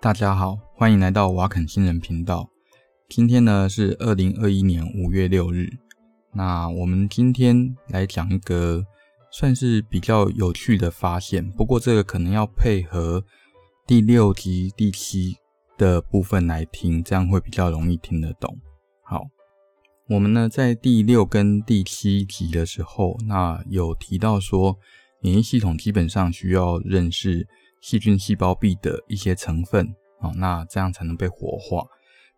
大家好，欢迎来到瓦肯新人频道。今天呢是二零二一年五月六日。那我们今天来讲一个算是比较有趣的发现，不过这个可能要配合第六集、第七的部分来听，这样会比较容易听得懂。好，我们呢在第六跟第七集的时候，那有提到说，免疫系统基本上需要认识细菌细胞壁的一些成分，哦，那这样才能被活化。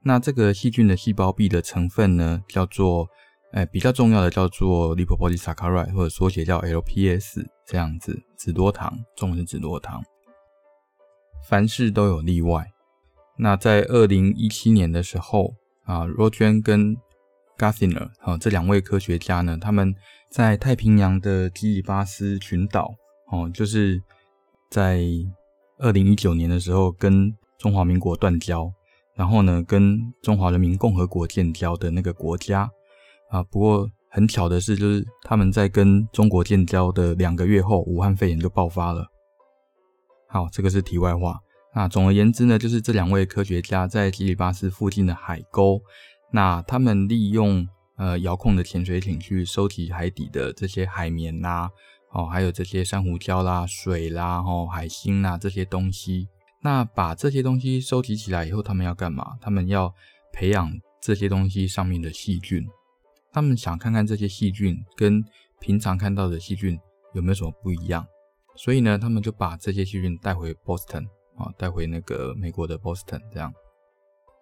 那这个细菌的细胞壁的成分呢，叫做，哎，比较重要的叫做 lipopolysaccharide，或者缩写叫 LPS，这样子，脂多糖，中文是脂多糖。凡事都有例外。那在二零一七年的时候啊，Rogan 跟 Gartner 啊这两位科学家呢，他们在太平洋的基里巴斯群岛哦，就是在二零一九年的时候跟中华民国断交，然后呢跟中华人民共和国建交的那个国家啊。不过很巧的是，就是他们在跟中国建交的两个月后，武汉肺炎就爆发了。好，这个是题外话。那总而言之呢，就是这两位科学家在吉里巴斯附近的海沟，那他们利用呃遥控的潜水艇去收集海底的这些海绵啦，哦，还有这些珊瑚礁啦、水啦、哦海星啦这些东西。那把这些东西收集起来以后，他们要干嘛？他们要培养这些东西上面的细菌。他们想看看这些细菌跟平常看到的细菌有没有什么不一样。所以呢，他们就把这些细菌带回 Boston。啊，带回那个美国的 Boston 这样，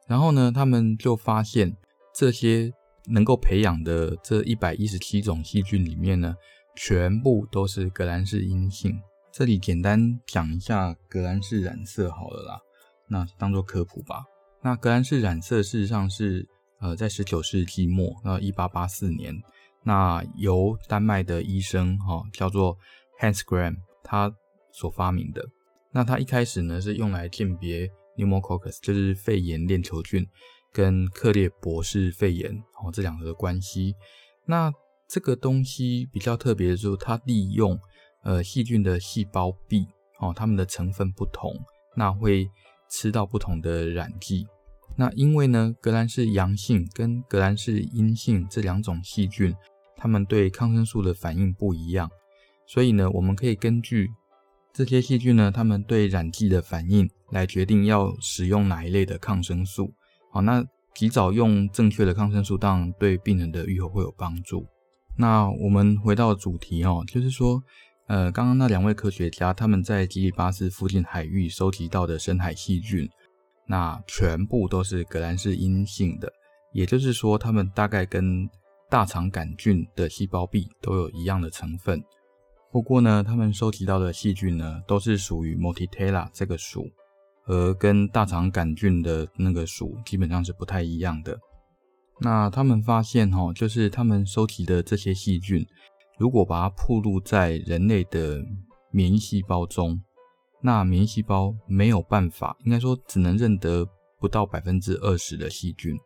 然后呢，他们就发现这些能够培养的这一百一十七种细菌里面呢，全部都是革兰氏阴性。这里简单讲一下革兰氏染色好了啦，那当做科普吧。那革兰氏染色事实上是呃在十九世纪末，呃一八八四年，那由丹麦的医生哈、哦、叫做 Hans Gram 他所发明的。那他一开始呢是用来鉴别 pneumococcus，就是肺炎链球菌跟克列伯氏肺炎哦这两个的关系。那这个东西比较特别的就是它利用呃细菌的细胞壁哦，它们的成分不同，那会吃到不同的染剂。那因为呢，革兰氏阳性跟革兰氏阴性这两种细菌，它们对抗生素的反应不一样，所以呢，我们可以根据这些细菌呢，它们对染剂的反应来决定要使用哪一类的抗生素。好，那及早用正确的抗生素，当然对病人的愈合会有帮助。那我们回到主题哦，就是说，呃，刚刚那两位科学家他们在吉里巴斯附近海域收集到的深海细菌，那全部都是革兰氏阴性的，也就是说，他们大概跟大肠杆菌的细胞壁都有一样的成分。不过呢，他们收集到的细菌呢，都是属于 Motitella 这个属，而跟大肠杆菌的那个属基本上是不太一样的。那他们发现哈，就是他们收集的这些细菌，如果把它暴露在人类的免疫细胞中，那免疫细胞没有办法，应该说只能认得不到百分之二十的细菌，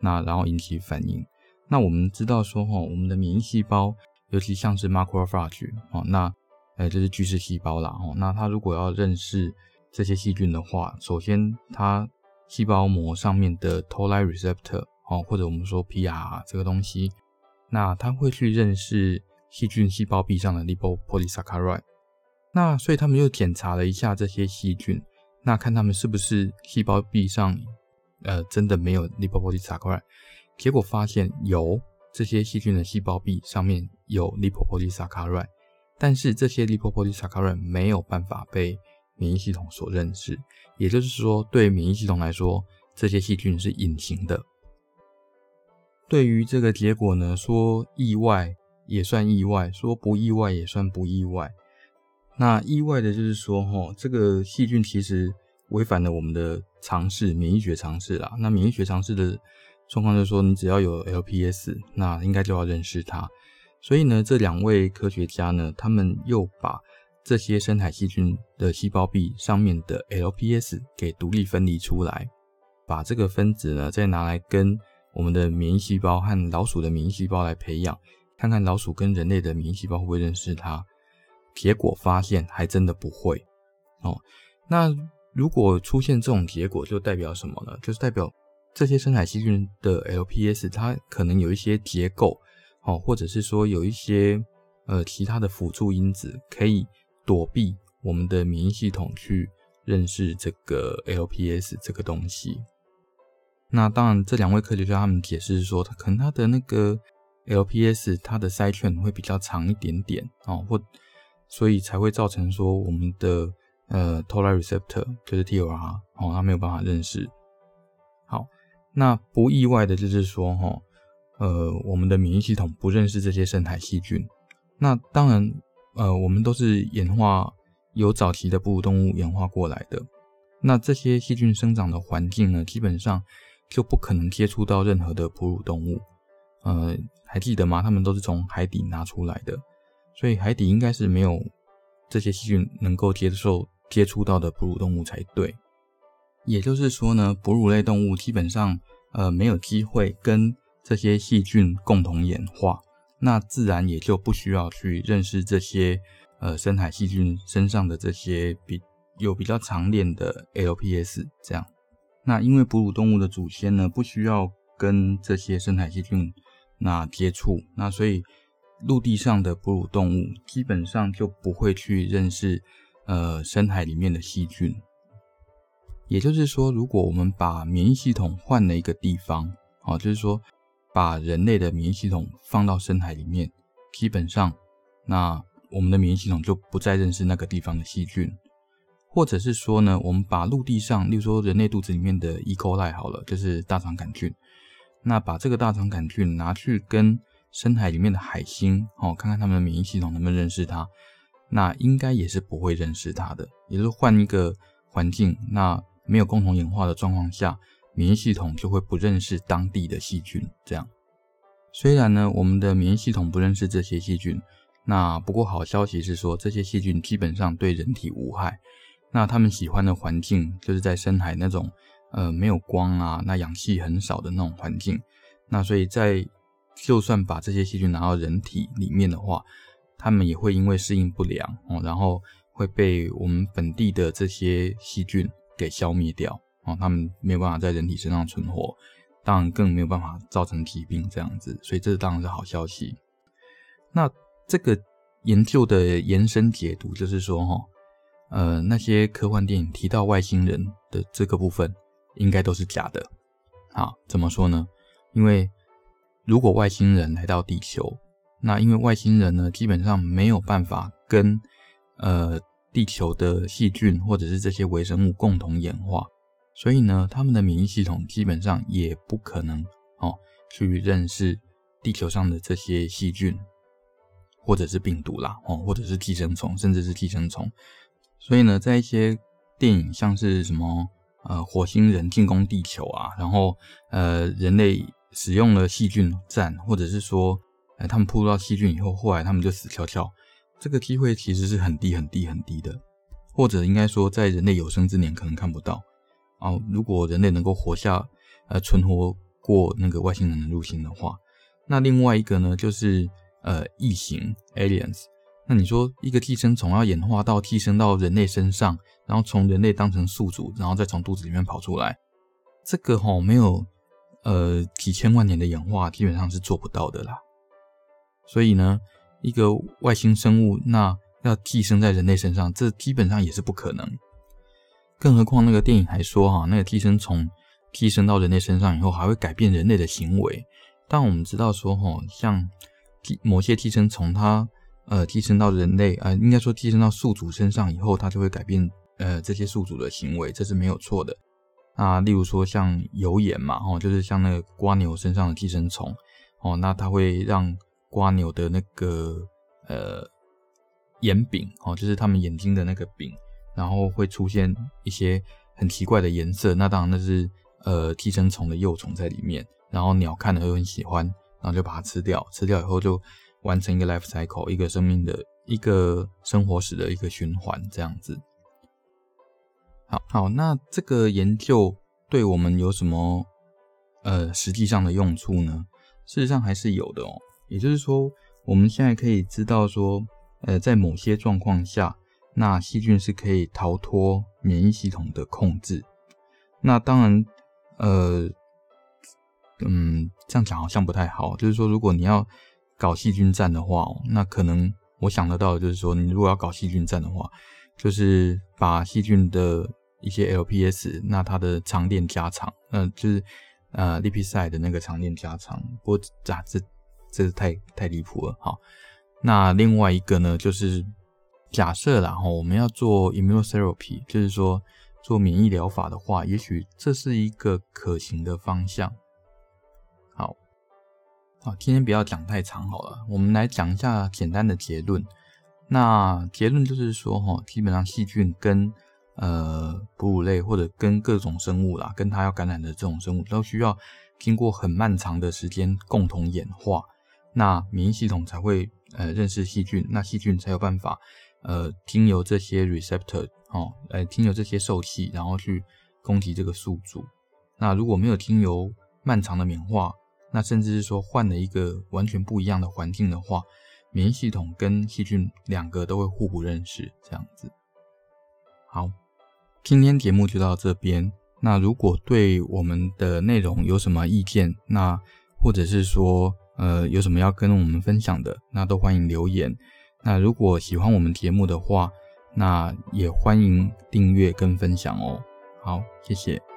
那然后引起反应。那我们知道说哈，我们的免疫细胞。尤其像是 macrophage 哦，那呃这是巨噬细胞啦哦，那它如果要认识这些细菌的话，首先它细胞膜上面的 Toll-like receptor 哦，或者我们说 PR 这个东西，那它会去认识细菌细胞壁上的 lipopolysaccharide。那所以他们又检查了一下这些细菌，那看他们是不是细胞壁上呃真的没有 lipopolysaccharide，结果发现有。这些细菌的细胞壁上面有 lipopolysaccharide，但是这些 lipopolysaccharide 没有办法被免疫系统所认识，也就是说，对免疫系统来说，这些细菌是隐形的。对于这个结果呢，说意外也算意外，说不意外也算不意外。那意外的就是说，齁，这个细菌其实违反了我们的常识，免疫学常识啦。那免疫学常识的。状况就是说，你只要有 LPS，那应该就要认识它。所以呢，这两位科学家呢，他们又把这些深海细菌的细胞壁上面的 LPS 给独立分离出来，把这个分子呢，再拿来跟我们的免疫细胞和老鼠的免疫细胞来培养，看看老鼠跟人类的免疫细胞会不会认识它。结果发现还真的不会。哦，那如果出现这种结果，就代表什么呢？就是代表这些深海细菌的 LPS 它可能有一些结构，哦，或者是说有一些呃其他的辅助因子可以躲避我们的免疫系统去认识这个 LPS 这个东西。那当然，这两位科学家他们解释说，可能他的那个 LPS 它的 side chain 会比较长一点点哦，或所以才会造成说我们的呃 Toll receptor 就是 TLR 哦，它没有办法认识。好，那不意外的就是说哈，呃，我们的免疫系统不认识这些深海细菌。那当然，呃，我们都是演化由早期的哺乳动物演化过来的。那这些细菌生长的环境呢，基本上就不可能接触到任何的哺乳动物。呃，还记得吗？他们都是从海底拿出来的，所以海底应该是没有这些细菌能够接受接触到的哺乳动物才对。也就是说呢，哺乳类动物基本上呃没有机会跟这些细菌共同演化，那自然也就不需要去认识这些呃深海细菌身上的这些比有比较长链的 LPS 这样。那因为哺乳动物的祖先呢，不需要跟这些深海细菌那接触，那所以陆地上的哺乳动物基本上就不会去认识呃深海里面的细菌。也就是说，如果我们把免疫系统换了一个地方，哦，就是说把人类的免疫系统放到深海里面，基本上，那我们的免疫系统就不再认识那个地方的细菌，或者是说呢，我们把陆地上，例如说人类肚子里面的 E. coli 好了，就是大肠杆菌，那把这个大肠杆菌拿去跟深海里面的海星，哦，看看他们的免疫系统能不能认识它，那应该也是不会认识它的，也就是换一个环境，那。没有共同演化的状况下，免疫系统就会不认识当地的细菌。这样，虽然呢，我们的免疫系统不认识这些细菌，那不过好消息是说，这些细菌基本上对人体无害。那他们喜欢的环境就是在深海那种呃没有光啊，那氧气很少的那种环境。那所以在就算把这些细菌拿到人体里面的话，他们也会因为适应不良哦，然后会被我们本地的这些细菌。给消灭掉啊，他们没有办法在人体身上存活，当然更没有办法造成疾病这样子，所以这当然是好消息。那这个研究的延伸解读就是说，哈，呃，那些科幻电影提到外星人的这个部分，应该都是假的。好，怎么说呢？因为如果外星人来到地球，那因为外星人呢，基本上没有办法跟呃。地球的细菌或者是这些微生物共同演化，所以呢，他们的免疫系统基本上也不可能哦去认识地球上的这些细菌或者是病毒啦哦，或者是寄生虫，甚至是寄生虫。所以呢，在一些电影像是什么呃火星人进攻地球啊，然后呃人类使用了细菌战，或者是说呃他们扑到细菌以后，后来他们就死翘翘。这个机会其实是很低很低很低的，或者应该说，在人类有生之年可能看不到。哦，如果人类能够活下，呃，存活过那个外星人的入侵的话，那另外一个呢，就是呃，异形 aliens。那你说一个寄生虫要演化到寄生到人类身上，然后从人类当成宿主，然后再从肚子里面跑出来，这个齁没有呃几千万年的演化，基本上是做不到的啦。所以呢。一个外星生物，那要寄生在人类身上，这基本上也是不可能。更何况那个电影还说，哈，那个寄生虫寄生到人类身上以后，还会改变人类的行为。但我们知道说，哈，像某些寄生虫，它呃寄生到人类，呃，应该说寄生到宿主身上以后，它就会改变呃这些宿主的行为，这是没有错的。啊，例如说像有眼嘛，哦，就是像那个瓜牛身上的寄生虫，哦，那它会让。瓜牛的那个呃眼柄哦，就是他们眼睛的那个柄，然后会出现一些很奇怪的颜色。那当然那是呃寄生虫的幼虫在里面，然后鸟看了又很喜欢，然后就把它吃掉。吃掉以后就完成一个 life cycle，一个生命的一个生活史的一个循环这样子。好好，那这个研究对我们有什么呃实际上的用处呢？事实上还是有的哦。也就是说，我们现在可以知道说，呃，在某些状况下，那细菌是可以逃脱免疫系统的控制。那当然，呃，嗯，这样讲好像不太好。就是说，如果你要搞细菌战的话，那可能我想得到的就是说，你如果要搞细菌战的话，就是把细菌的一些 LPS，那它的长链加长，嗯、就是呃 l i p i s i d e 的那个长链加长。不过这这这是太太离谱了。好，那另外一个呢，就是假设啦，哈，我们要做 immunotherapy，就是说做免疫疗法的话，也许这是一个可行的方向。啊，今天不要讲太长好了，我们来讲一下简单的结论。那结论就是说，哈，基本上细菌跟呃，哺乳类或者跟各种生物啦，跟它要感染的这种生物，都需要经过很漫长的时间共同演化，那免疫系统才会呃认识细菌，那细菌才有办法呃经由这些 receptor 哦，呃经由这些受器，然后去攻击这个宿主。那如果没有经由漫长的演化，那甚至是说换了一个完全不一样的环境的话，免疫系统跟细菌两个都会互不认识，这样子。好。今天节目就到这边。那如果对我们的内容有什么意见，那或者是说，呃，有什么要跟我们分享的，那都欢迎留言。那如果喜欢我们节目的话，那也欢迎订阅跟分享哦。好，谢谢。